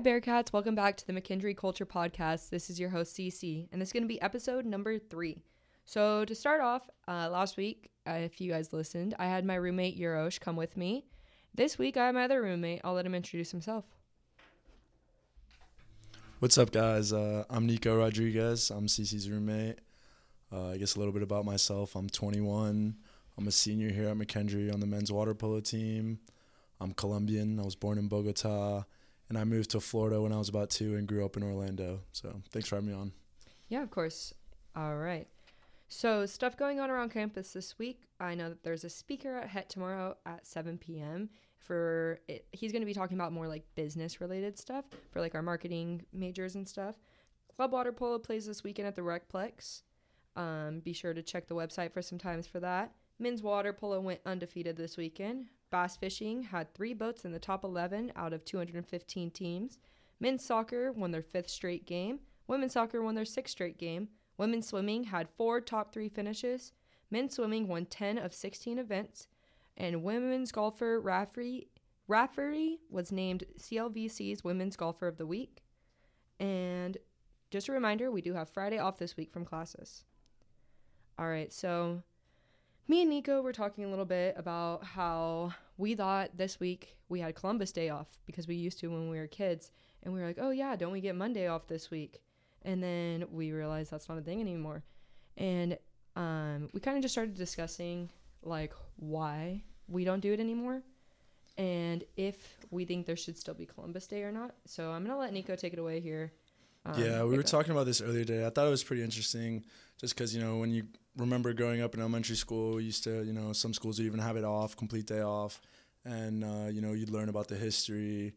Hi, Bearcats. Welcome back to the McKendree Culture Podcast. This is your host, CC, and this is going to be episode number three. So, to start off, uh, last week, uh, if you guys listened, I had my roommate Eurosh come with me. This week, I have my other roommate. I'll let him introduce himself. What's up, guys? Uh, I'm Nico Rodriguez. I'm CC's roommate. Uh, I guess a little bit about myself. I'm 21. I'm a senior here at McKendree on the men's water polo team. I'm Colombian. I was born in Bogota and I moved to Florida when I was about two and grew up in Orlando. So thanks for having me on. Yeah, of course. All right. So stuff going on around campus this week. I know that there's a speaker at Hett tomorrow at 7 p.m. For it, he's going to be talking about more like business related stuff for like our marketing majors and stuff. Club Water Polo plays this weekend at the Recplex. Um, be sure to check the website for some times for that. Men's water polo went undefeated this weekend. Bass fishing had three boats in the top 11 out of 215 teams. Men's soccer won their fifth straight game. Women's soccer won their sixth straight game. Women's swimming had four top three finishes. Men's swimming won 10 of 16 events. And women's golfer Rafferty, Rafferty was named GLVC's Women's Golfer of the Week. And just a reminder, we do have Friday off this week from classes. All right, so me and Nico were talking a little bit about how we thought this week we had Columbus Day off because we used to when we were kids. And we were like, oh, yeah, don't we get Monday off this week? And then we realized that's not a thing anymore. And um, we kind of just started discussing like why we don't do it anymore and if we think there should still be Columbus Day or not. So I'm going to let Nico take it away here. Um, yeah, we were talking about this earlier today. I thought it was pretty interesting just because, you know, when you remember growing up in elementary school, we used to, you know, some schools would even have it off, complete day off. And, uh, you know, you'd learn about the history.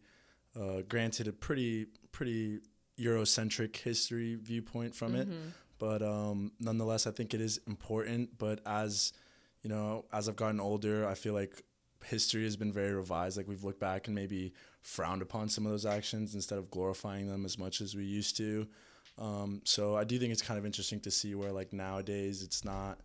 Uh, granted, a pretty, pretty Eurocentric history viewpoint from mm-hmm. it. But um, nonetheless, I think it is important. But as, you know, as I've gotten older, I feel like history has been very revised. Like we've looked back and maybe frowned upon some of those actions instead of glorifying them as much as we used to. Um, so I do think it's kind of interesting to see where like nowadays it's not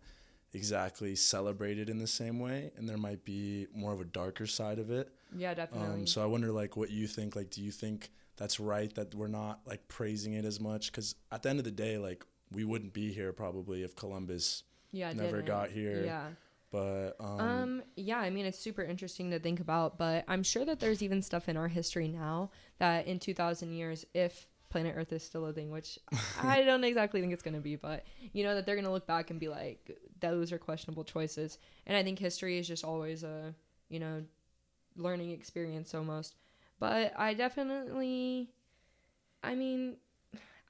exactly celebrated in the same way, and there might be more of a darker side of it. Yeah, definitely. Um, so I wonder like what you think. Like, do you think that's right that we're not like praising it as much? Because at the end of the day, like we wouldn't be here probably if Columbus yeah, never didn't. got here. Yeah. But um, um, yeah, I mean it's super interesting to think about, but I'm sure that there's even stuff in our history now that in 2000 years if planet Earth is still a thing, which I don't exactly think it's going to be, but you know that they're going to look back and be like, those are questionable choices. And I think history is just always a, you know, learning experience almost. But I definitely, I mean,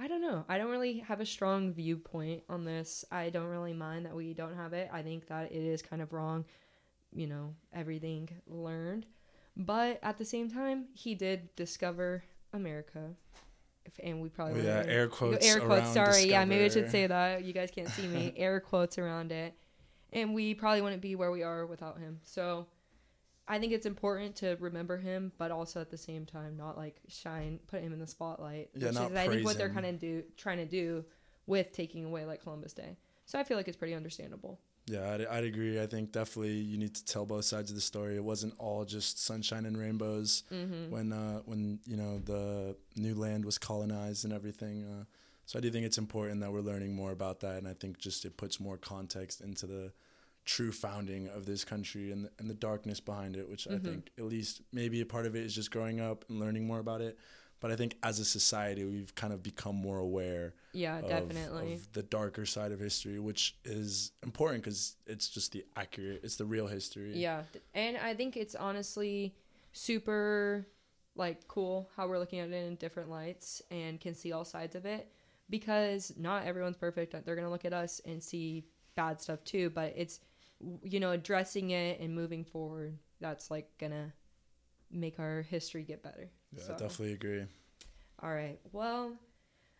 I don't know. I don't really have a strong viewpoint on this. I don't really mind that we don't have it. I think that it is kind of wrong, you know, everything learned. But at the same time, he did discover America and we probably oh, yeah air quotes air quotes sorry discover. yeah maybe i should say that you guys can't see me air quotes around it and we probably wouldn't be where we are without him so i think it's important to remember him but also at the same time not like shine put him in the spotlight yeah, which not is i think what they're kind of do trying to do with taking away like columbus day so i feel like it's pretty understandable yeah, I'd, I'd, agree. I think definitely you need to tell both sides of the story. It wasn't all just sunshine and rainbows mm-hmm. when uh, when you know the new land was colonized and everything. Uh, so I do think it's important that we're learning more about that, and I think just it puts more context into the true founding of this country and the, and the darkness behind it, which mm-hmm. I think at least maybe a part of it is just growing up and learning more about it. But I think as a society, we've kind of become more aware. Yeah, of, definitely. Of the darker side of history, which is important because it's just the accurate, it's the real history. Yeah, and I think it's honestly super like cool how we're looking at it in different lights and can see all sides of it because not everyone's perfect. They're gonna look at us and see bad stuff too, but it's you know addressing it and moving forward. That's like gonna make our history get better. Yeah, so. I definitely agree. All right. Well,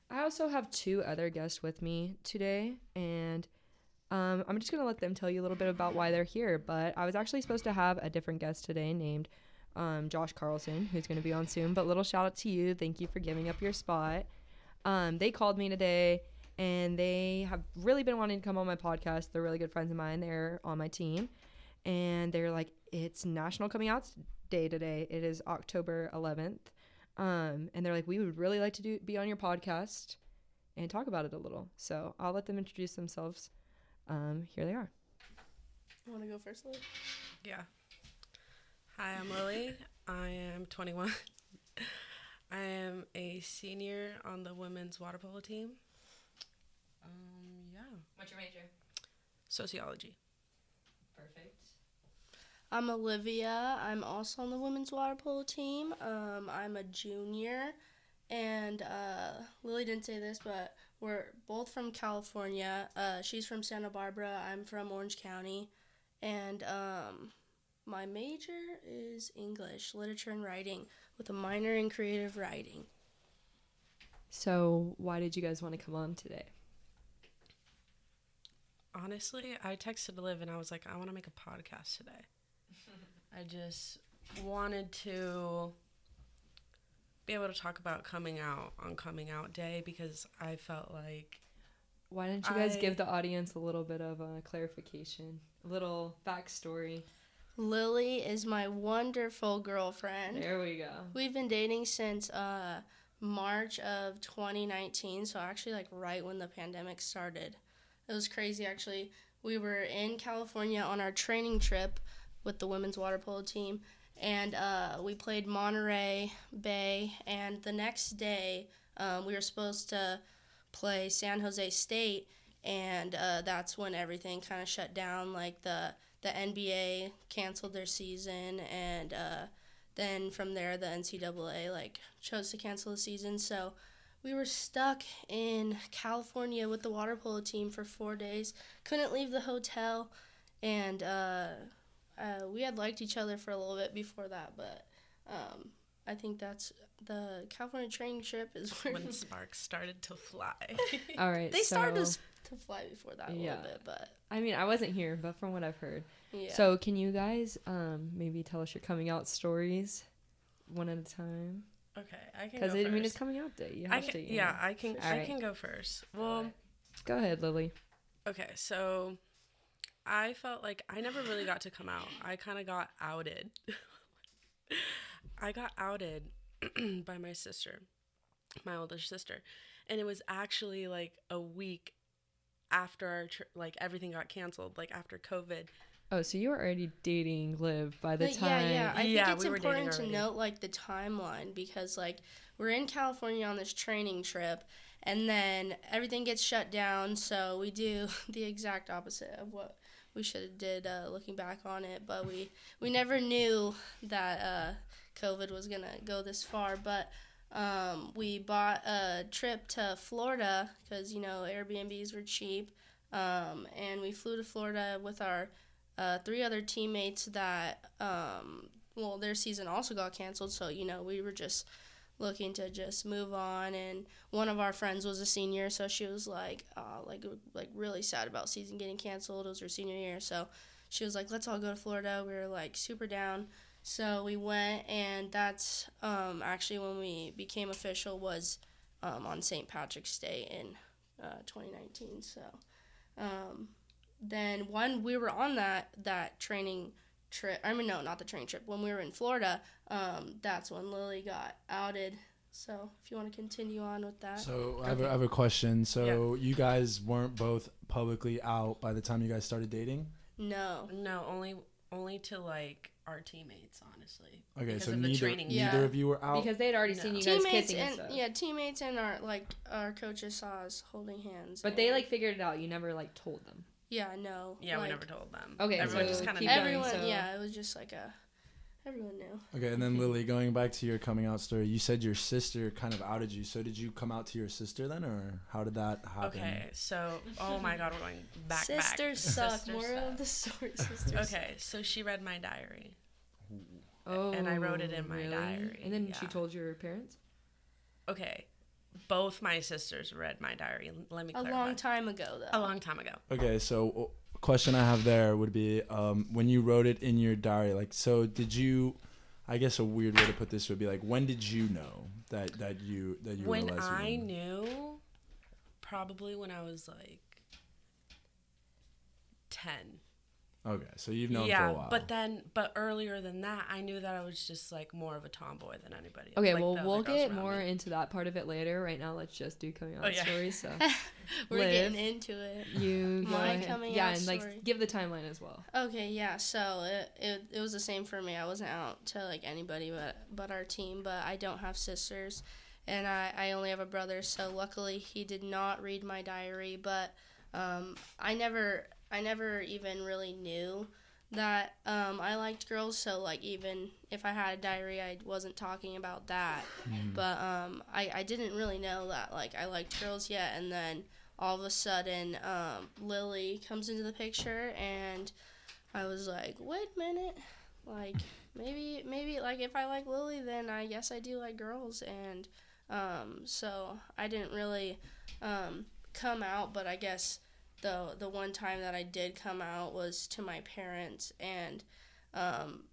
I also have two other guests with me today, and um, I'm just gonna let them tell you a little bit about why they're here. But I was actually supposed to have a different guest today named um, Josh Carlson, who's gonna be on soon. But little shout out to you. Thank you for giving up your spot. Um, they called me today, and they have really been wanting to come on my podcast. They're really good friends of mine. They're on my team, and they're like, it's National Coming Out Day today. It is October 11th. Um, and they're like, we would really like to do be on your podcast and talk about it a little. So I'll let them introduce themselves. Um, here they are. You want to go first, Lily? Yeah. Hi, I'm Lily. I am 21. I am a senior on the women's water polo team. Um, yeah. What's your major? Sociology. Perfect. I'm Olivia. I'm also on the women's water polo team. Um, I'm a junior, and uh, Lily didn't say this, but we're both from California. Uh, she's from Santa Barbara. I'm from Orange County, and um, my major is English, literature, and writing, with a minor in creative writing. So why did you guys want to come on today? Honestly, I texted Liv and I was like, I want to make a podcast today. I just wanted to be able to talk about coming out on coming out day because I felt like Why didn't you guys I- give the audience a little bit of a clarification, a little backstory? Lily is my wonderful girlfriend. There we go. We've been dating since uh, March of 2019, so actually, like right when the pandemic started. It was crazy, actually. We were in California on our training trip with the women's water polo team, and uh, we played Monterey Bay. And the next day, um, we were supposed to play San Jose State, and uh, that's when everything kind of shut down. Like the the NBA canceled their season, and uh, then from there the ncaa like chose to cancel the season so we were stuck in california with the water polo team for four days couldn't leave the hotel and uh, uh, we had liked each other for a little bit before that but um, i think that's the california training trip is where when sparks started to fly. All right. they started to, to fly before that a little bit but I mean, I wasn't here, but from what I've heard. yeah So, can you guys um maybe tell us your coming out stories one at a time? Okay, I can Because I mean, it's coming out day. You I can, to. you yeah, know. I can. All I right. can go first. Well, Go ahead, Lily. okay, so I felt like I never really got to come out. I kind of got outed. I got outed by my sister, my older sister, and it was actually like a week after our tr- like everything got canceled, like after COVID. Oh, so you were already dating Liv by the But time. Yeah, yeah. I Yeah, think it's we were dating important to note like the timeline because like we're in California on this training trip and then everything gets shut down, so we do the exact opposite of what we should have did uh, looking back on it, but we we never knew that uh, COVID was going to go this far, but um, we bought a trip to Florida because you know Airbnbs were cheap, um, and we flew to Florida with our uh, three other teammates that um, well their season also got canceled. So you know we were just looking to just move on. And one of our friends was a senior so she was like uh, like like really sad about season getting canceled. It was her senior year. So she was like let's all go to florida. We were like super down. So we went and that's um, actually when we became official was um, on st patrick's day in uh, 2019 so um, then when we were on that that training trip i mean no not the training trip when we were in florida um, that's when lily got outed so if you want to continue on with that So I have, a, I have a question. So you guys weren't both publicly out by the time you guys started dating? no No, only only to like our teammates, honestly. Okay, because so of the neither. Yeah. neither of you were out. Because they had already No. seen you guys teammates kissing and, and stuff. yeah teammates and our like our coaches saw us holding hands But they like figured it out. You never like told them. Yeah no Yeah, we never told them. Okay, everyone so just kind of keep going, everyone so- yeah it was just like a everyone knew okay, and then Lily, going back to your coming out story, you said your sister kind of outed you. So did you come out to your sister then, or how did that happen? Okay, so oh my god, we're going back sisters back. suck Sisters moral suck. of the story sisters Okay, so she read my diary. Oh, And I wrote it in my oh, really? diary, And then she told your parents. Okay, both my sisters read my diary. Let me a long time ago though A long time ago. Okay, so question I have there would be um, when you wrote it in your diary. Like, so did you? I guess a weird way to put this would be like, when did you know that that you that you when were a lesbian? I knew, probably when I was like ten. Okay, so you've known yeah, for a while. but then, but earlier than that, I knew that I was just like more of a tomboy than anybody. Okay, like, well, we'll get more me. into that part of it later. Right now, let's just do coming out Oh, yeah. stories. So We're Liv, getting into it. you go My ahead. coming yeah, out and like story. give the timeline as well. Okay, yeah. So it, it it was the same for me. I wasn't out to like anybody but but our team. But I don't have sisters, and I I only have a brother. So luckily he did not read my diary. But um, I never I never even really knew that um, I liked girls. So like even if I had a diary, I wasn't talking about that. But um, I I didn't really know that like I liked girls yet. And then all of a sudden, um, Lily comes into the picture and. I was like, wait a minute, like maybe maybe like if I like Lily, then I guess I do like girls, and um, so I didn't really um, come out, but I guess the the one time that I did come out was to my parents, and um,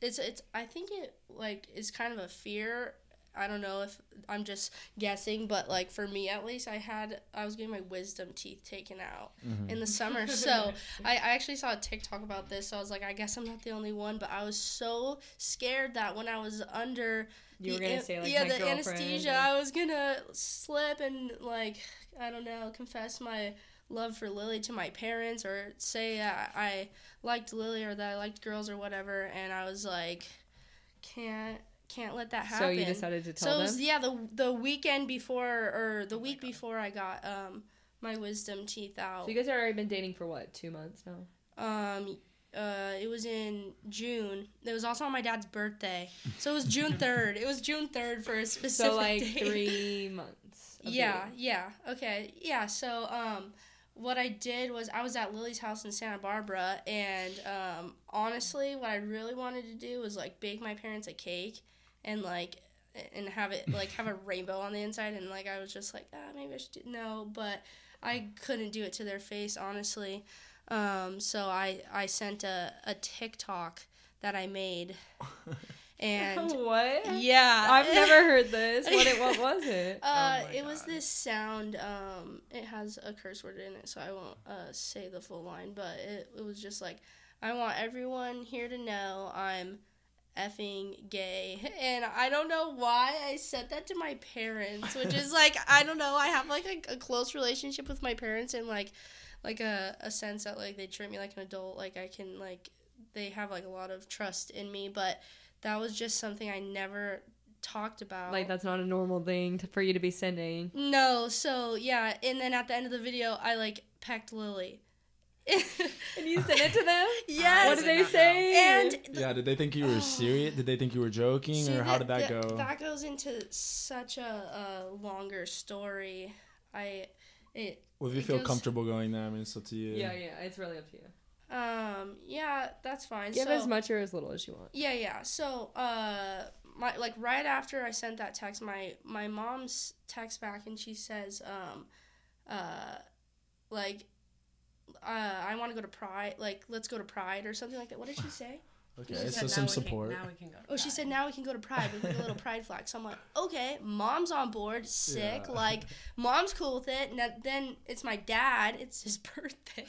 it's it's I think it like is kind of a fear. I don't know if I'm just guessing, but like for me at least, I had I was getting my wisdom teeth taken out in the summer. So I, I actually saw a TikTok about this. So I was like, I guess I'm not the only one, but I was so scared that when I was under You were gonna say like yeah my the girlfriend anesthesia, and- I was gonna slip and like I don't know confess my love for Lily to my parents or say I, I liked Lily or that I liked girls or whatever, and I was like, can't can't let that happen. So you decided to tell was, them. yeah, the the weekend before or the week before I got um my wisdom teeth out. So you guys have already been dating for what? Two months now. Um uh it was in June. It was also on my dad's birthday. So it was June 3rd. It was June 3rd for a specific So like date. three months. Yeah, yeah. Okay. Yeah, so um what I did was I was at Lily's house in Santa Barbara and um honestly what I really wanted to do was like bake my parents a cake and like and have it like have a rainbow on the inside and like I was just like ah maybe I should do no but I couldn't do it to their face honestly. Um so I I sent a a TikTok that I made and what? yeah I've never heard this. What it? What was it? uh, Oh my it was this sound. Um, it has a curse word in it, so I won't uh, say the full line. But it, it was just like, I want everyone here to know I'm effing gay, and I don't know why I said that to my parents, which is like I don't know. I have like a, a close relationship with my parents, and like like a, a sense that like they treat me like an adult. Like I can like they have like a lot of trust in me, but that was just something I never talked about. Like that's not a normal thing to, for you to be sending. No, so yeah, and then at the end of the video, I like pecked Lily. And you sent it to them? yes. What did they not know. say? And the- yeah, did they think you were serious? Did they think you were joking, see, or how did that, that go? That goes into such a, a longer story. I it well, if you feel goes- comfortable going there, I mean, it's up to you. yeah, yeah. It's really up to you. Um yeah, that's fine. Give so, as much or as little as you want. Yeah, yeah. So, uh, my like right after I sent that text, my my mom's text back and she says, um, uh, like, uh, I want to go to Pride. Like, let's go to Pride or something like that. What did she say? Okay, so said, some "Now we can- support. now we can go. to Oh, she said now we can go to Pride with like a little Pride flag. So I'm like, okay, mom's on board, sick. Yeah. Like, mom's cool with it. And then it's my dad. It's his birthday.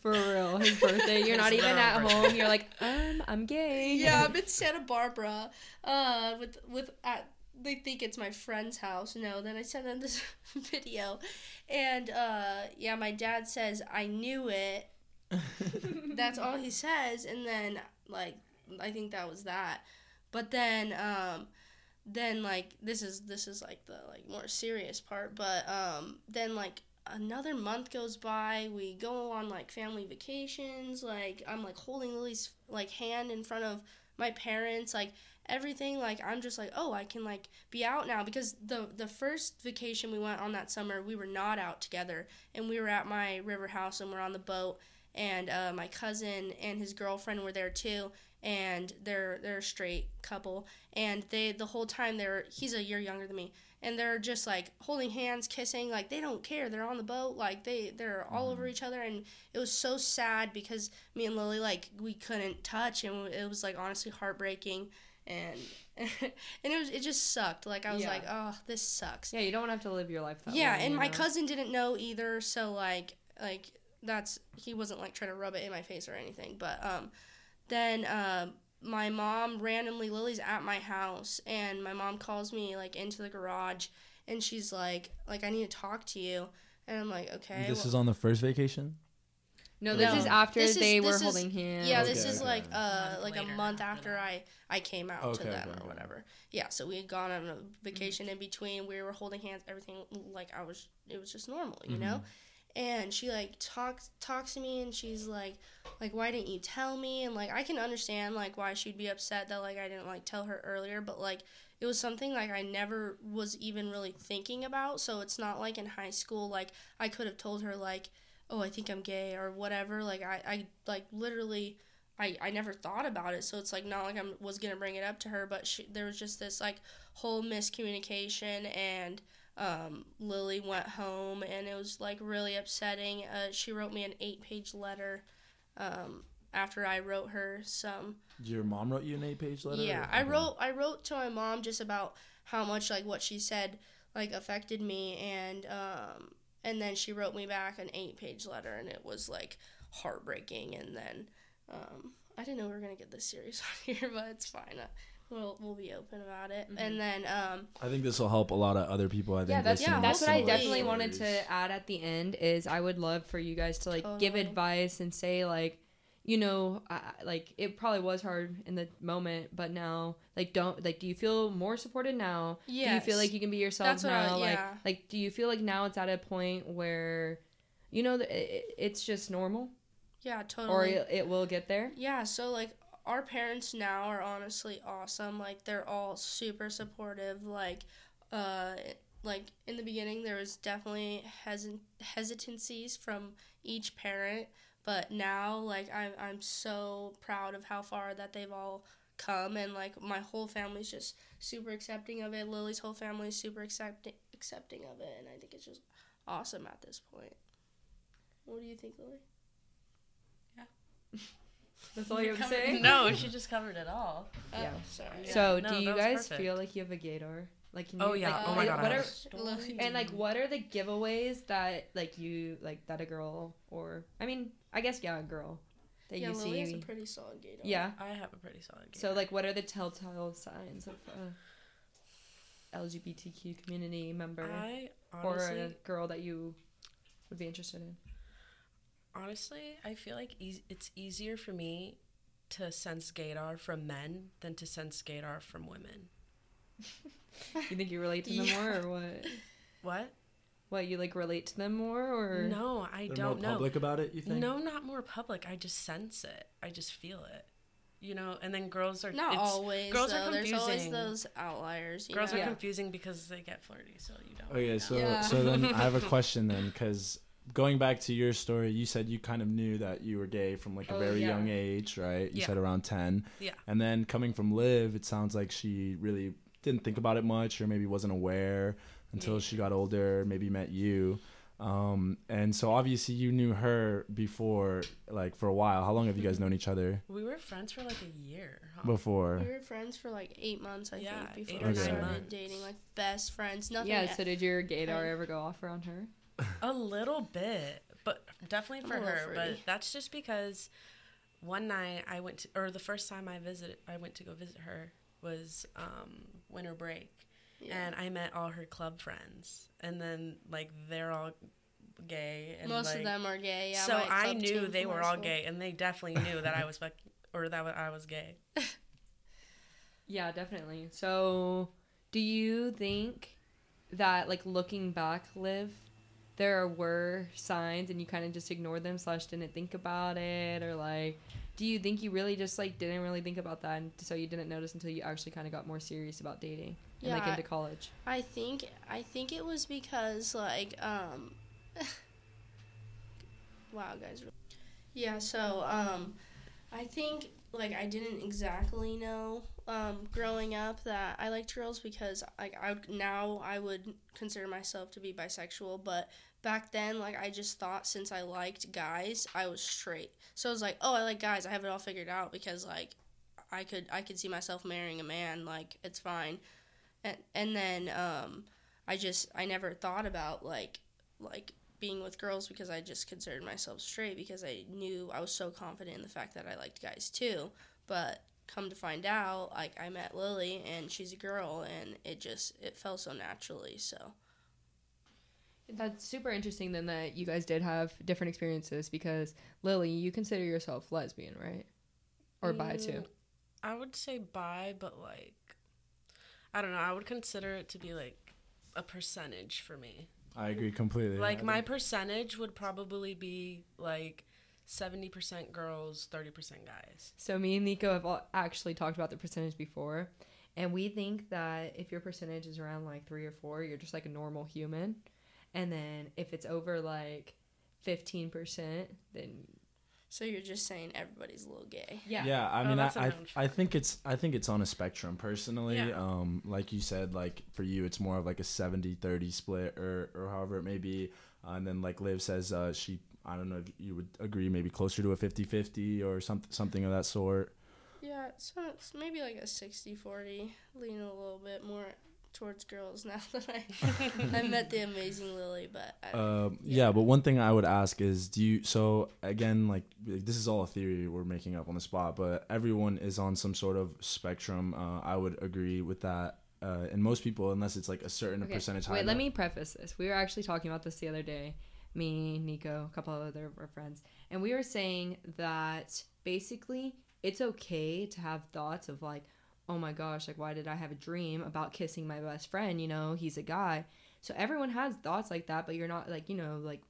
For real, his birthday. You're not even at birthday. home. You're like, um, I'm gay. yeah, I'm in Santa Barbara. Uh, with with at they think it's my friend's house. No, then I sent them this video, and uh, yeah, my dad says I knew it. That's all he says, and then like I think that was that. But then um, then like this is this is like the like more serious part. But um, then like another month goes by. We go on like family vacations. Like I'm like holding Lily's like hand in front of my parents. Like everything. Like I'm just like oh I can like be out now because the the first vacation we went on that summer we were not out together and we were at my river house and we're on the boat and uh, my cousin and his girlfriend were there too and they're they're a straight couple and they the whole time they're he's a year younger than me and they're just like holding hands kissing like they don't care they're on the boat like they they're all over each other and it was so sad because me and lily like we couldn't touch and it was like honestly heartbreaking and and it was it just sucked like i was Yeah. like oh this sucks Yeah, you don't have to live your life that yeah way. and my know? cousin didn't know either so like like that's he wasn't like trying to rub it in my face or anything. But um, then um, my mom randomly Lily's at my house, and my mom calls me like into the garage, and she's like, like I need to talk to you, and I'm like, okay. This well- is on the first vacation. No, this No. is after This is- they were this is- holding hands. Yeah, Okay, this is okay. like uh Month like a month after after. I I came out Okay, to them okay, or whatever. Yeah, so we had gone on a vacation in between. We were holding hands, everything like I was. It was just normal, you know. And she like talks talks to me, and she's like, like why didn't you tell me? And like I can understand like why she'd be upset that like I didn't like tell her earlier, but like it was something like I never was even really thinking about. So it's not like in high school like I could have told her like oh i think i'm gay or whatever like i, I like literally I, I never thought about it so it's like not like i was gonna bring it up to her but she, there was just this like whole miscommunication and um, lily went home and it was like really upsetting. Uh, she wrote me an eight page letter um, after i wrote her some. Your mom wrote you an eight-page letter. yeah, or- I wrote I wrote to my mom just about how much like what she said like affected me and um and then she wrote me back an eight page letter and it was like heartbreaking and then um I didn't know we were gonna get this serious on here but it's fine. uh, we'll we'll be open about it and then um I think this will help a lot of other people. I think. yeah, that's yeah, that's what I similar definitely wanted to add at the end. Is I would love for you guys to like give advice and say like, you know, I, I- like it probably was hard in the moment, but now like don't like do you feel more supported now? Do you feel like you can be yourself That's what I- now? like yeah. like do you feel like now it's at a point where, you know, it, it's just normal, yeah totally or it, it will get there? Yeah, so like our parents now are honestly awesome. Like they're all super supportive. Like uh like in the beginning there was definitely hesit- hesitancies from each parent, but now like I'm I'm so proud of how far that they've all come and like my whole family's just super accepting of it. Lily's whole family is super accepting accepting of it and I think it's just awesome at this point. What do you think, Lily? That's all you have to say. No, she just covered it all. Oh, Yeah. sorry. So No, do you guys perfect. feel like you have a gaydar? Like can Oh, you, yeah. like, Oh my God, What are. And like, what are the giveaways that like you like that a girl or I mean, I guess yeah, a girl that Yeah, you Lily has a pretty solid gaydar. Yeah. I have a pretty solid. So like, what are the telltale signs of a LGBTQ community member I or a girl that you would be interested in? Honestly, I feel like eas it's easier for me to sense gaydar from men than to sense gaydar from women. You think you relate to them Yeah. more, or what? What? What you like relate to them more, or No, I They're don't more know. public about it. You think? No, not more public. I just sense it. I just feel it. You know, and then girls are Not it's- always. Girls though. are There's always those outliers. You Girls know? are Yeah. confusing because they get flirty, so you don't. Okay, know. so Yeah. so then I have a question then, because going back to your story, you said you kind of knew that you were gay from like a Oh, very yeah. young age, right? You Yeah. said around ten. Yeah. And then coming from Liv, it sounds like she really didn't think about it much, or maybe wasn't aware until Yeah. she got older, maybe met you. Um, and so obviously you knew her before, like for a while. How long have you guys known each other We were friends for like a year. Huh? before? We were friends for like eight months, I Yeah, think, before eight or we nine started months. dating. Like best friends. Nothing. yeah. yet. So did your gaydar I- ever go off around her? A little bit, but definitely for her. But that's just because one night I went to, or the first time I visited, I went to go visit her was um, winter break, Yeah. and I met all her club friends, and then like they're all gay, and Most like, of them are gay. Yeah. so I knew they were all school. gay, and they definitely knew that I was fuck, or that I was gay. Yeah, definitely. So, do you think that, like, looking back, Liv, there were signs and you kind of just ignored them slash didn't think about it, or like, do you think you really just like didn't really think about that, and so you didn't notice until you actually kind of got more serious about dating and like into college? I think I think it was because like um wow guys yeah so um I think like I didn't exactly know um growing up that I liked girls because like I now I would consider myself to be bisexual but back then like I just thought since I liked guys I was straight. So I was like oh I like guys. I have it all figured out because like I could I could see myself marrying a man like it's fine. And and then um I just I never thought about like like being with girls because I just considered myself straight because I knew I was so confident in the fact that I liked guys too. But come to find out, like I met Lily and she's a girl and it just it fell so naturally. So That's super interesting then that you guys did have different experiences because Lily, you consider yourself lesbian, right? Or bi too. Mm, I would say bi, but like, I don't know. I would consider it to be like a percentage for me. I agree completely. Like my percentage would probably be like seventy percent girls, thirty percent guys. So me and Nico have all actually talked about the percentage before, and we think that if your percentage is around like three or four, you're just like a normal human, and then if it's over like fifteen percent, then so you're just saying everybody's a little gay. yeah, Yeah, I Oh, mean, I, I, I think it's I think it's on a spectrum personally. Yeah. Um, like you said, like for you, it's more of like a 70-30 split or or however it may be. Uh, and then like Liv says, uh, she I don't know if you would agree, maybe closer to a 50-50 or something something of that sort. Yeah, so it's maybe like a 60-40, leaning a little bit more towards girls now that I I met the amazing Lily, but I, Uh, yeah. but one thing I would ask is, do you? So again, like this is all a theory we're making up on the spot, but everyone is on some sort of spectrum. Uh, I would agree with that. Uh, and most people, unless it's like a certain Okay, percentage high. Wait, let enough- me preface this. We were actually talking about this the other day. Me, Nico, a couple of other of our friends, and we were saying that basically it's okay to have thoughts of like, oh my gosh, like why did I have a dream about kissing my best friend? You know, he's a guy. So everyone has thoughts like that, but you're not like you know like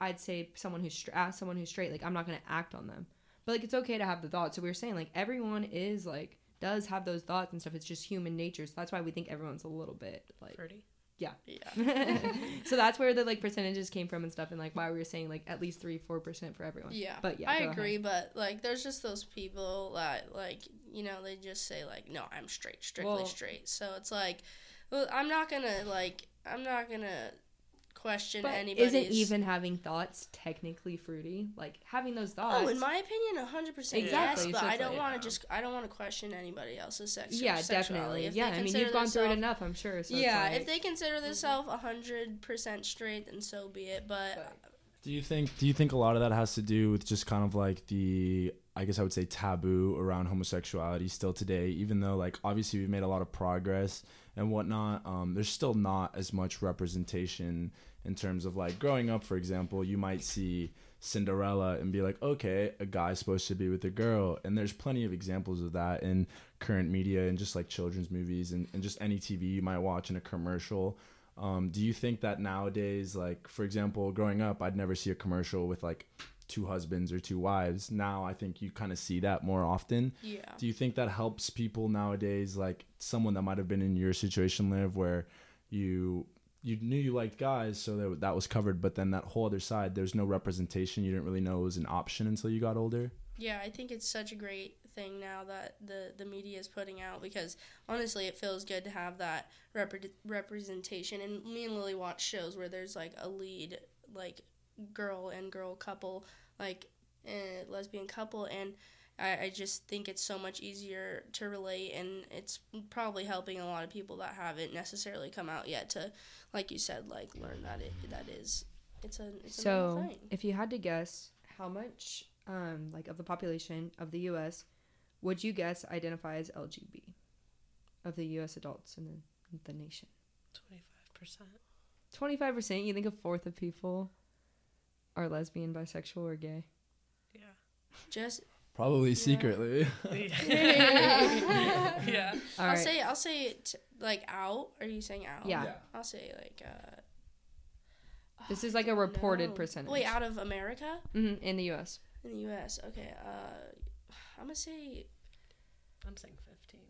I'd say someone who's stra- ask someone who's straight like I'm not gonna act on them, but like it's okay to have the thoughts. So we were saying like everyone is like does have those thoughts and stuff. It's just human nature. So that's why we think everyone's a little bit like Pretty. Yeah. so that's where the like percentages came from and stuff, and like why we were saying like at least three, four percent for everyone. Yeah, but yeah, I go agree. But like, there's just those people that like, you know, they just say like, no, I'm straight, strictly Well- straight. So it's like, well, I'm not gonna like, I'm not gonna question But anybody's. isn't even having thoughts technically fruity? Like having those thoughts. Oh, in my opinion, hundred percent Exactly, yes. But so I don't like- want to uh, just, I don't want to question anybody else's sex. yeah, definitely. If Yeah, I mean you've gone through it enough, I'm sure. So yeah, like- if they consider mm-hmm. themselves hundred percent straight, then so be it. But Do you think do you think a lot of that has to do with just kind of like the I guess I would say taboo around homosexuality still today, even though like obviously we've made a lot of progress and whatnot, um, there's still not as much representation in terms of like growing up, for example, you might see Cinderella and be like, okay, a guy's supposed to be with a girl. And there's plenty of examples of that in current media and just like children's movies and, and just any TV you might watch in a commercial. Um, do you think that nowadays, like for example, growing up, I'd never see a commercial with like two husbands or two wives. Now I think you kind of see that more often. yeah, Do you think that helps people nowadays, like someone that might have been in your situation, live where you you knew you liked guys, so that that was covered, but then that whole other side, there's no representation. You didn't really know it was an option until you got older. Yeah, I think it's such a great thing now that the the media is putting out because honestly, it feels good to have that repre- representation. And me and Lily watch shows where there's like a lead like girl and girl couple, like a lesbian couple, and I, I just think it's so much easier to relate, and it's probably helping a lot of people that haven't necessarily come out yet to, like you said, like learn that it that is it's a it's a So, thing. if you had to guess how much, um, like of the population of the U.S. would you guess identify as LGB of the U.S. adults in the, the nation? Twenty five percent. Twenty-five percent. You think a fourth of people are lesbian, bisexual, or gay? Yeah. Just Probably secretly. yeah. All I'll say I'll say it like out. Are you saying out? Yeah. I'll say like uh This is like a reported no. percentage. Wait, out of America? hmm in the U.S. In the US. Okay. Uh I'm gonna say I'm saying fifteen.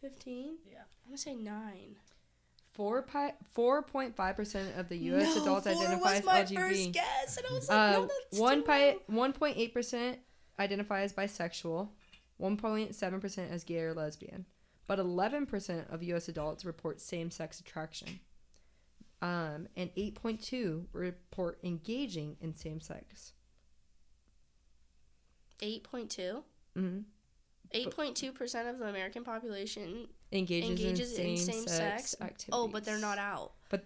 fifteen. Yeah. I'm gonna say nine. Four pi- 4.5 percent of the U.S. No, adults four identify was as my LGBT. first guess, and I was like, Uh, no, that's one too pi- 1.8 percent identify as bisexual, 1.7 percent as gay or lesbian, but 11 percent of U.S. adults report same-sex attraction, um, and 8.2 report engaging in same-sex. Eight point two. Mm-hmm. Eight point two percent of the American population Engages, engages in in same-sex same sex. activities. Oh, but they're not out. But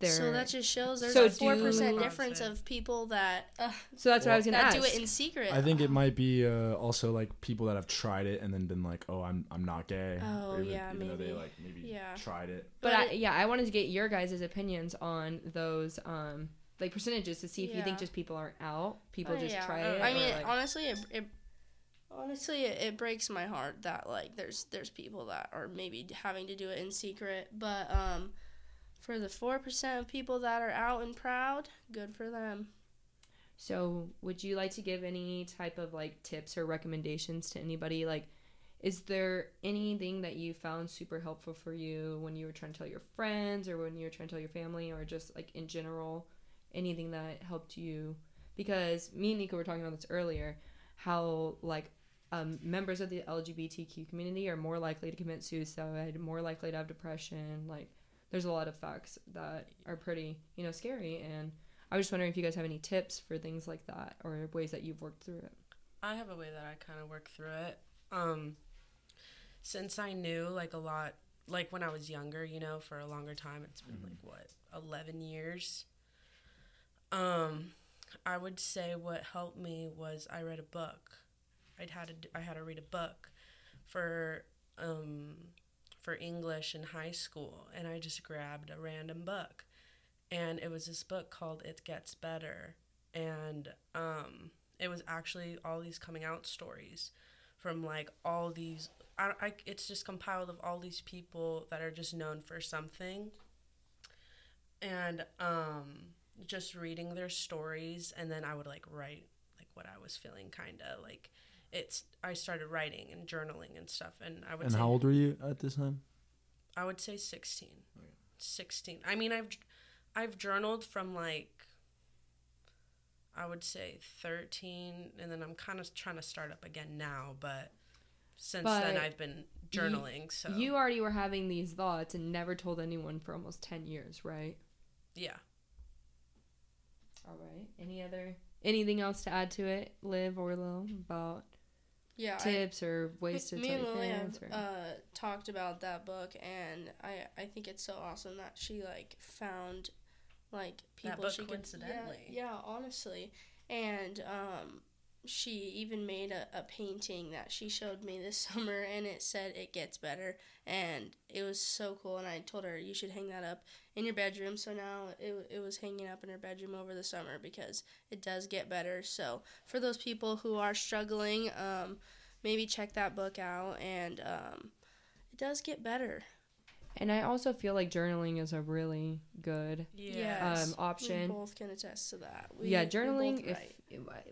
they're So that just shows there's So a four percent difference of people that uh, so that's what I was gonna that ask. do it in secret. I think it might be uh, also like people that have tried it and then been like, "Oh, I'm I'm not gay." Oh, even, yeah, even though they like maybe Yeah. tried it. but But I, yeah, I wanted to get your guys' opinions on those um like percentages to see if you think just people aren't out, people Oh, just yeah. try it. I mean, like- honestly, it, it honestly it, it breaks my heart that like there's there's people that are maybe having to do it in secret, but um, for the four percent of people that are out and proud, good for them. So, would you like to give any type of like tips or recommendations to anybody? Like, is there anything that you found super helpful for you when you were trying to tell your friends or when you were trying to tell your family or just like in general? Anything that helped you? Because me and Nico were talking about this earlier, how like um, members of the LGBTQ community are more likely to commit suicide, more likely to have depression. Like, there's a lot of facts that are pretty, you know, scary and I was just wondering if you guys have any tips for things like that or ways that you've worked through it. I have a way that I kind of work through it. Um, since I knew like a lot, like when I was younger, you know, for a longer time, it's been like what, 11 years. Um, I would say what helped me was I read a book. I'd had to, I had to read a book for, um, for English in high school, and I just grabbed a random book. And it was this book called It Gets Better. And, um, it was actually all these coming out stories from like all these I, I it's just compiled of all these people that are just known for something and um just reading their stories and then i would like write like what i was feeling kind of like it's i started writing and journaling and stuff and i would And say how old were you at this time? i would say 16 16 i mean i've i've journaled from like I would say 13, and then I'm kind of trying to start up again now, but since then I've been journaling, so You already were having these thoughts and never told anyone for almost 10 years, right? yeah. All right. Any other anything else to add to it, Liv or Lil, about Yeah, I- tips or ways to me tell and Lily have or- uh, talked about that book, and I I think it's so awesome that she like found like people that book she coincidentally. could yeah, yeah honestly, and um she even made a, a painting that she showed me this summer and it said it gets better and it was so cool and i told her you should hang that up in your bedroom so now it, it was hanging up in her bedroom over the summer because it does get better so for those people who are struggling um, maybe check that book out and um, it does get better and I also feel like journaling is a really good Yeah. um, we option. both can attest to that we, yeah, we journaling. If write.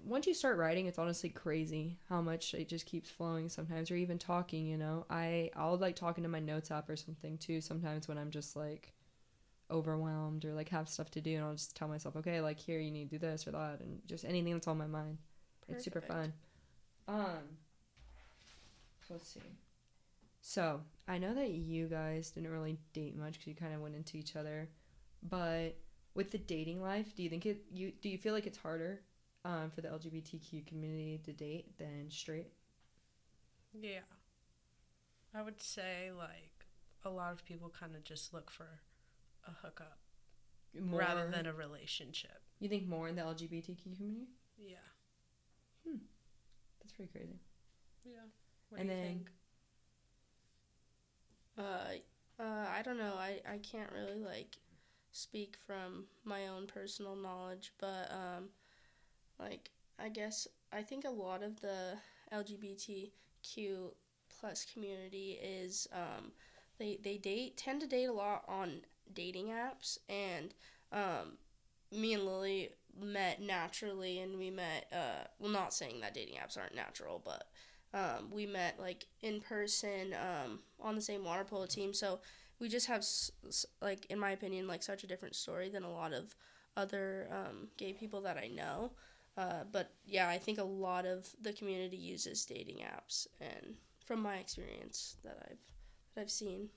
Once you start writing, it's honestly crazy how much it just keeps flowing. Sometimes, or even talking. You know, I I'll like talking to my notes app or something too. Sometimes when I'm just like overwhelmed or like have stuff to do, and I'll just tell myself, okay, like here you need to do this or that, and just anything that's on my mind. It's super fun. Perfect. Um, let's see. So I know that you guys didn't really date much because you kind of went into each other, but with the dating life, do you think it you do you feel like it's harder um, for the LGBTQ community to date than straight? Yeah. I would say like a lot of people kind of just look for a hookup More, rather than a relationship. you think more in the LGBTQ community? Yeah. Hmm. That's pretty crazy. Yeah. What And do you then- think? Uh, uh, I don't know. I, I can't really like speak from my own personal knowledge, but um, like I guess I think a lot of the LGBTQ plus community is um, they they date tend to date a lot on dating apps, and um, me and Lily met naturally, and we met. Uh, well, not saying that dating apps aren't natural, but um, we met like in person um, on the same water polo team. So we just have like, in my opinion, like such a different story than a lot of other um, gay people that I know. Uh, but yeah, I think a lot of the community uses dating apps, and from my experience that I've that I've seen.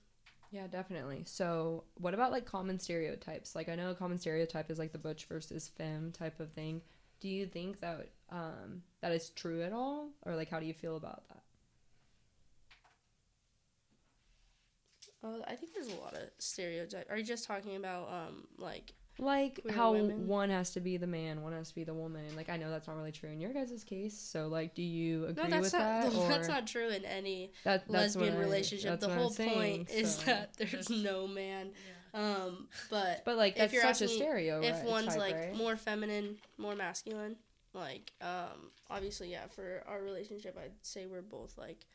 Yeah, definitely. So, what about like common stereotypes? Like, I know a common stereotype is like the butch versus femme type of thing. Do you think that um, that is true at all, or like how do you feel about that? Uh, I think there's a lot of stereotypes. Are you just talking about um like like how women? one has to be the man, one has to be the woman. Like I know that's not really true in your guys' case. So like, do you agree no that's with not that? Or that's not true in any that, that's lesbian I- relationship. The whole saying, point is that there's no man. Um, but But like if that's you're such a stereo. if right, one's type, like right? more feminine, more masculine, like um obviously yeah, for our relationship I'd say we're both like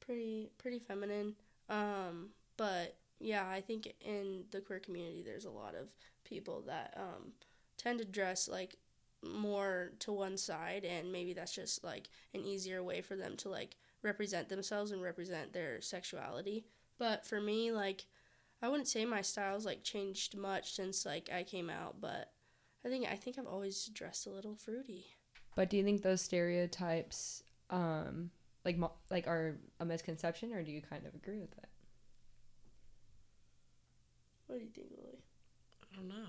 pretty pretty feminine. Um but yeah, I think in the queer community there's a lot of people that um tend to dress like more to one side and maybe that's just like an easier way for them to like represent themselves and represent their sexuality. But for me like I wouldn't say my style's like changed much since like I came out, but I think I think I've always dressed a little fruity. But do you think those stereotypes, um, like like are a misconception, or do you kind of agree with that? What do you think, Lily? I don't know.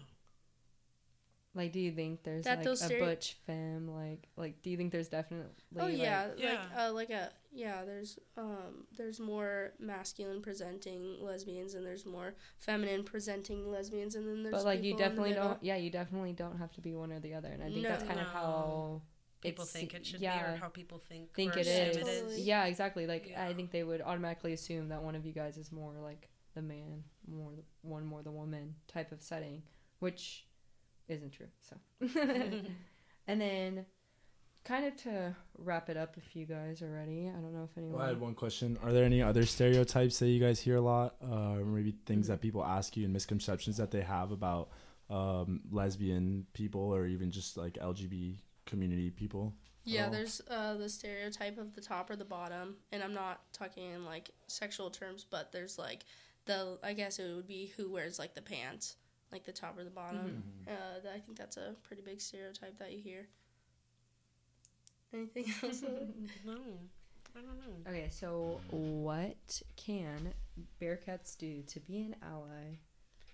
Like, do you think there's That like those a butch femme? Like, like, do you think there's definitely? oh like- yeah, Yeah. like uh, like a yeah. There's um there's more masculine presenting lesbians and there's more feminine presenting lesbians and then there's but like, you people in the definitely middle. don't. Yeah, you definitely don't have to be one or the other, and I think No. that's kind of how People it's- think it should yeah, be, or how people think, think or it assume is. Totally. is. Yeah, exactly. Like, I Yeah. think they would automatically assume that one of you guys is more like the man, more one more the woman type of setting, which isn't true. So, and then kind of to wrap it up, if you guys are ready, I don't know if anyone. Well, I had one question. Are there any other stereotypes that you guys hear a lot, uh, or maybe things that people ask you and misconceptions that they have about um, lesbian people or even just like LGBT community people? Yeah, there's uh, the stereotype of the top or the bottom, and I'm not talking in like sexual terms, but there's like the I guess it would be who wears like the pants, like the top or the bottom. Uh, th- I think that's a pretty big stereotype that you hear. Anything else? No, I don't know. Okay, so what can Bearcats do to be an ally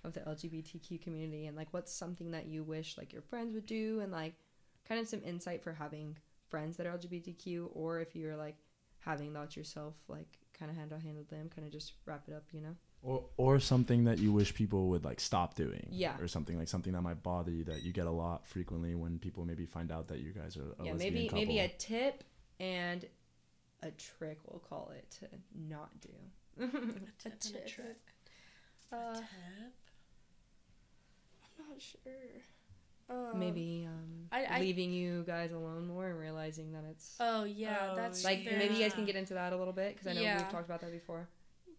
of the LGBTQ community, and like what's something that you wish like your friends would do, and like kind of some insight for having friends that are LGBTQ, or if you're like having thoughts yourself, like kind of hand on hand with them, kind of just wrap it up, you know? Or, or something that you wish people would like stop doing. Yeah. Or something like something that might bother you that you get a lot frequently when people maybe find out that you guys are a yeah, lesbian maybe couple. maybe a tip and a trick, we'll call it, to not do. A Tip and a tip. trick. Uh, Tip. I'm not sure. Um, maybe um, I- I- leaving you guys alone more and realizing that it's Oh yeah, Oh, that's like very- maybe you guys can get into that a little bit because I know Yeah. we've talked about that before.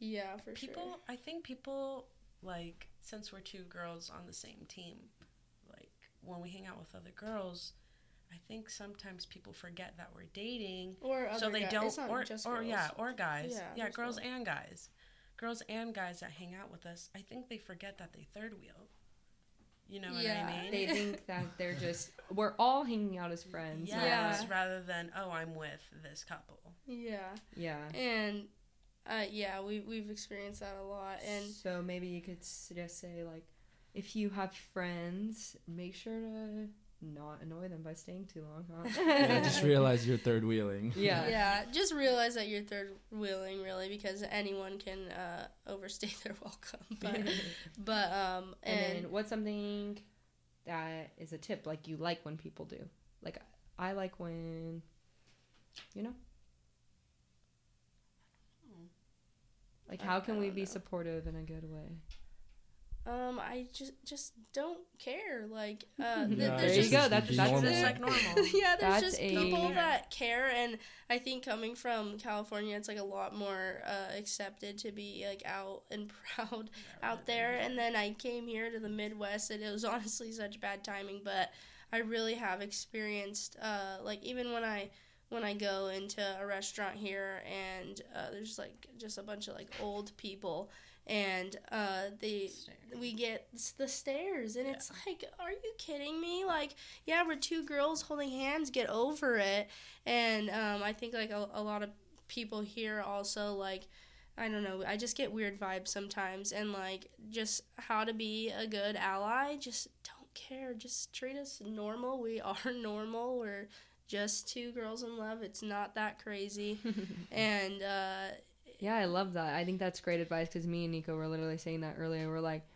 Yeah, for people sure. People, I think people like since we're two girls on the same team like when we hang out with other girls i think sometimes people forget that we're dating Or other so they guy- don't it's not or, just or girls. yeah or guys Yeah, yeah, girls both. and guys girls and guys that hang out with us i think they forget that they third wheel you know Yeah. what i mean They think that they're just we're all hanging out as friends. yes, Yeah. rather than oh i'm with this couple Yeah, Yeah. and uh, yeah, we we've experienced that a lot, and so maybe you could s- just say like, if you have friends, make sure to not annoy them by staying too long. Huh? yeah, just realize you're third wheeling. Yeah. yeah, just realize that you're third wheeling really because anyone can uh, overstay their welcome. But but um And, and, what's something that is a tip like you like when people do? Like I like when you know? Like I- how can we don't be know. supportive in a good way? um I just just don't care like uh th- Yeah, there's there you just go. That's that's normal. like normal yeah, there's That's just a- people Yeah. that care, and I think coming from California, it's like a lot more uh, accepted to be like out and proud out there. And then I came here to the Midwest, and it was honestly such bad timing, but I really have experienced uh, like even when I when I go into a restaurant here, and uh, there's like just a bunch of like old people. And uh, they we get the stares, and it's like, are you kidding me? Like, yeah, we're two girls holding hands. Get over it. And um, I think like a, a lot of people here also like, I don't know. I just get weird vibes sometimes, and like just how to be a good ally. Just don't care. Just treat us normal. We are normal. We're just two girls in love. It's not that crazy, and uh, Yeah, I love that. I think that's great advice because me and Nico were literally saying that earlier. We're like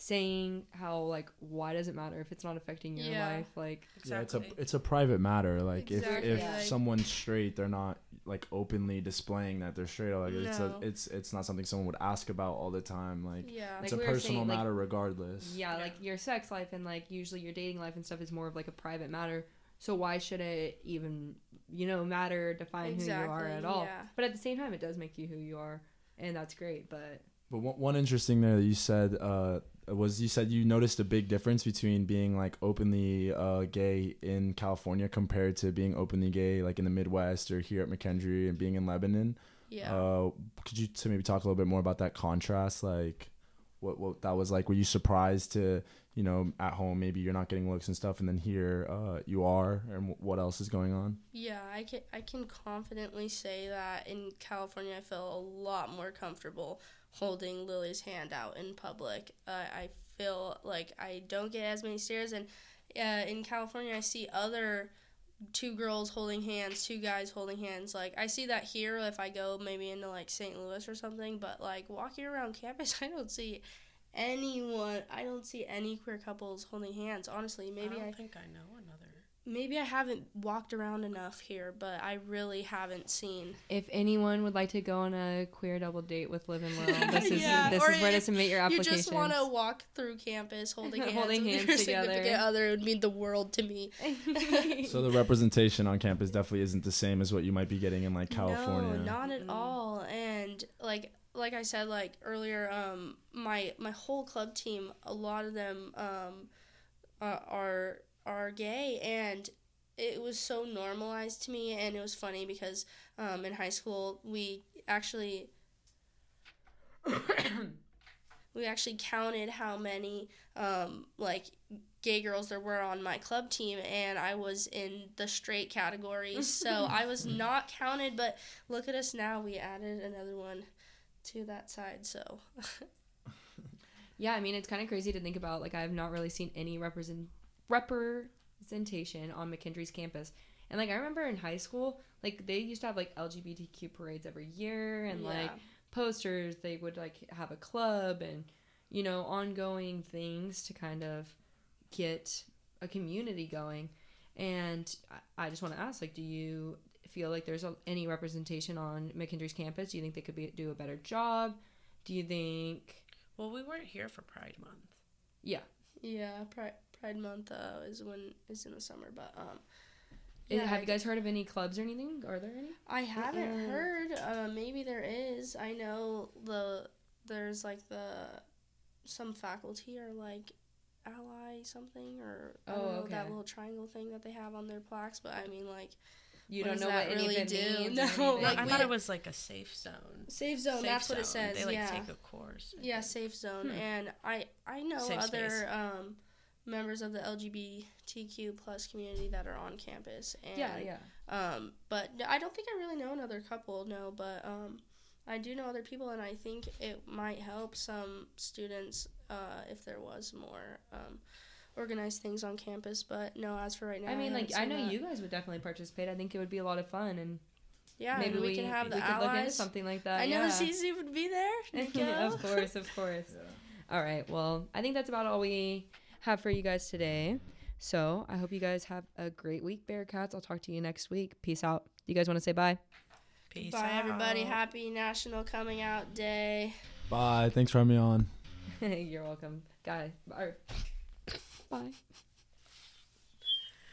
saying how like why does it matter if it's not affecting your Yeah. life? Like Yeah, it's a it's a private matter. Like Exactly, if if like- someone's straight, they're not like openly displaying that they're straight. Like it's a, it's it's not something someone would ask about all the time. Like Yeah. it's Like a we personal saying, like- matter regardless. yeah, Yeah. like your sex life and like usually your dating life and stuff is more of like a private matter. So why should it even you know matter define who you are at all? yeah. But at the same time, it does make you who you are, and that's great. But But one, one interesting there that you said uh, was you said you noticed a big difference between being like openly uh, gay in California compared to being openly gay like in the Midwest or here at McKendree and being in Lebanon. Yeah. Uh, could you to maybe talk a little bit more about that contrast? Like, what what that was like? Were you surprised to you know at home maybe you're not getting looks and stuff, and then here uh, you are, and wh- what else is going on? Yeah, I can I can confidently say that in California I feel a lot more comfortable holding Lily's hand out in public. Uh, I feel like I don't get as many stares, and uh, in California I see other two girls holding hands, two guys holding hands. Like I see that here if I go maybe into like St. Louis or something, but like walking around campus, I don't see anyone. I don't see any queer couples holding hands. Honestly, maybe I I don't think I know. Maybe I haven't walked around enough here, but I really haven't seen. if anyone would like to go on a queer double date with Liv and Lil, this is Yeah, this is where to submit your application. You just want to walk through campus holding hands, Holding with hands your together. significant other. It would mean the world to me. So the representation on campus definitely isn't the same as what you might be getting in like California. No, not at Mm. all. And like like I said like earlier, um, my my whole club team, a lot of them um, uh, are are gay, and it was so normalized to me, and it was funny because um, in high school we actually. we actually counted how many um, like gay girls there were on my club team and I was in the straight category. So I was not counted, but look at us now. We added another one to that side. So Yeah, I mean it's kind of crazy to think about. Like I've not really seen any represent representation on McKendree's campus. And like I remember in high school, like they used to have like LGBTQ parades every year and like posters. They would like have a club and you know ongoing things to kind of get a community going. And I, I just want to ask, like, do you feel like there's a, any representation on McKendree's campus? Do you think they could be, do a better job? Do you think, Well, we weren't here for Pride Month. yeah, yeah, Pride, Pride Month uh, is when is in the summer, but um. Yeah, have I you guys heard of any clubs or anything? Are there any? I haven't Mm-mm. heard. Uh, maybe there is. I know the there's like the some faculty are like ally something or I don't Oh, know that little triangle thing that they have on their plaques. But I mean, like You What don't know that what any really of it do? means. No, like, I we- thought it was like a safe zone. safe zone. Safe that's what it says. They like yeah, take a course. I yeah, think. safe zone. Hmm. And I I know Safe other space. um members of the LGBTQ plus community that are on campus. And, yeah, yeah. Um, but I don't think I really know another couple, no, but um, I do know other people, and I think it might help some students uh, if there was more um, organized things on campus. But no, as for right now, I mean, like, I know that. you guys would definitely participate. I think it would be a lot of fun, and Yeah, maybe we, we, can have we the could look into something like that. I know yeah. Zizi would be there. Nico. of course, of course. All right. Well, I think that's about all we have for you guys today. So I hope you guys have a great week, Bearcats. I'll talk to you next week. Peace out. You guys want to say bye? Peace Bye, everybody. Happy National Coming Out Day. Bye. Thanks for having me on. You're welcome. Guy. Bye. Bye.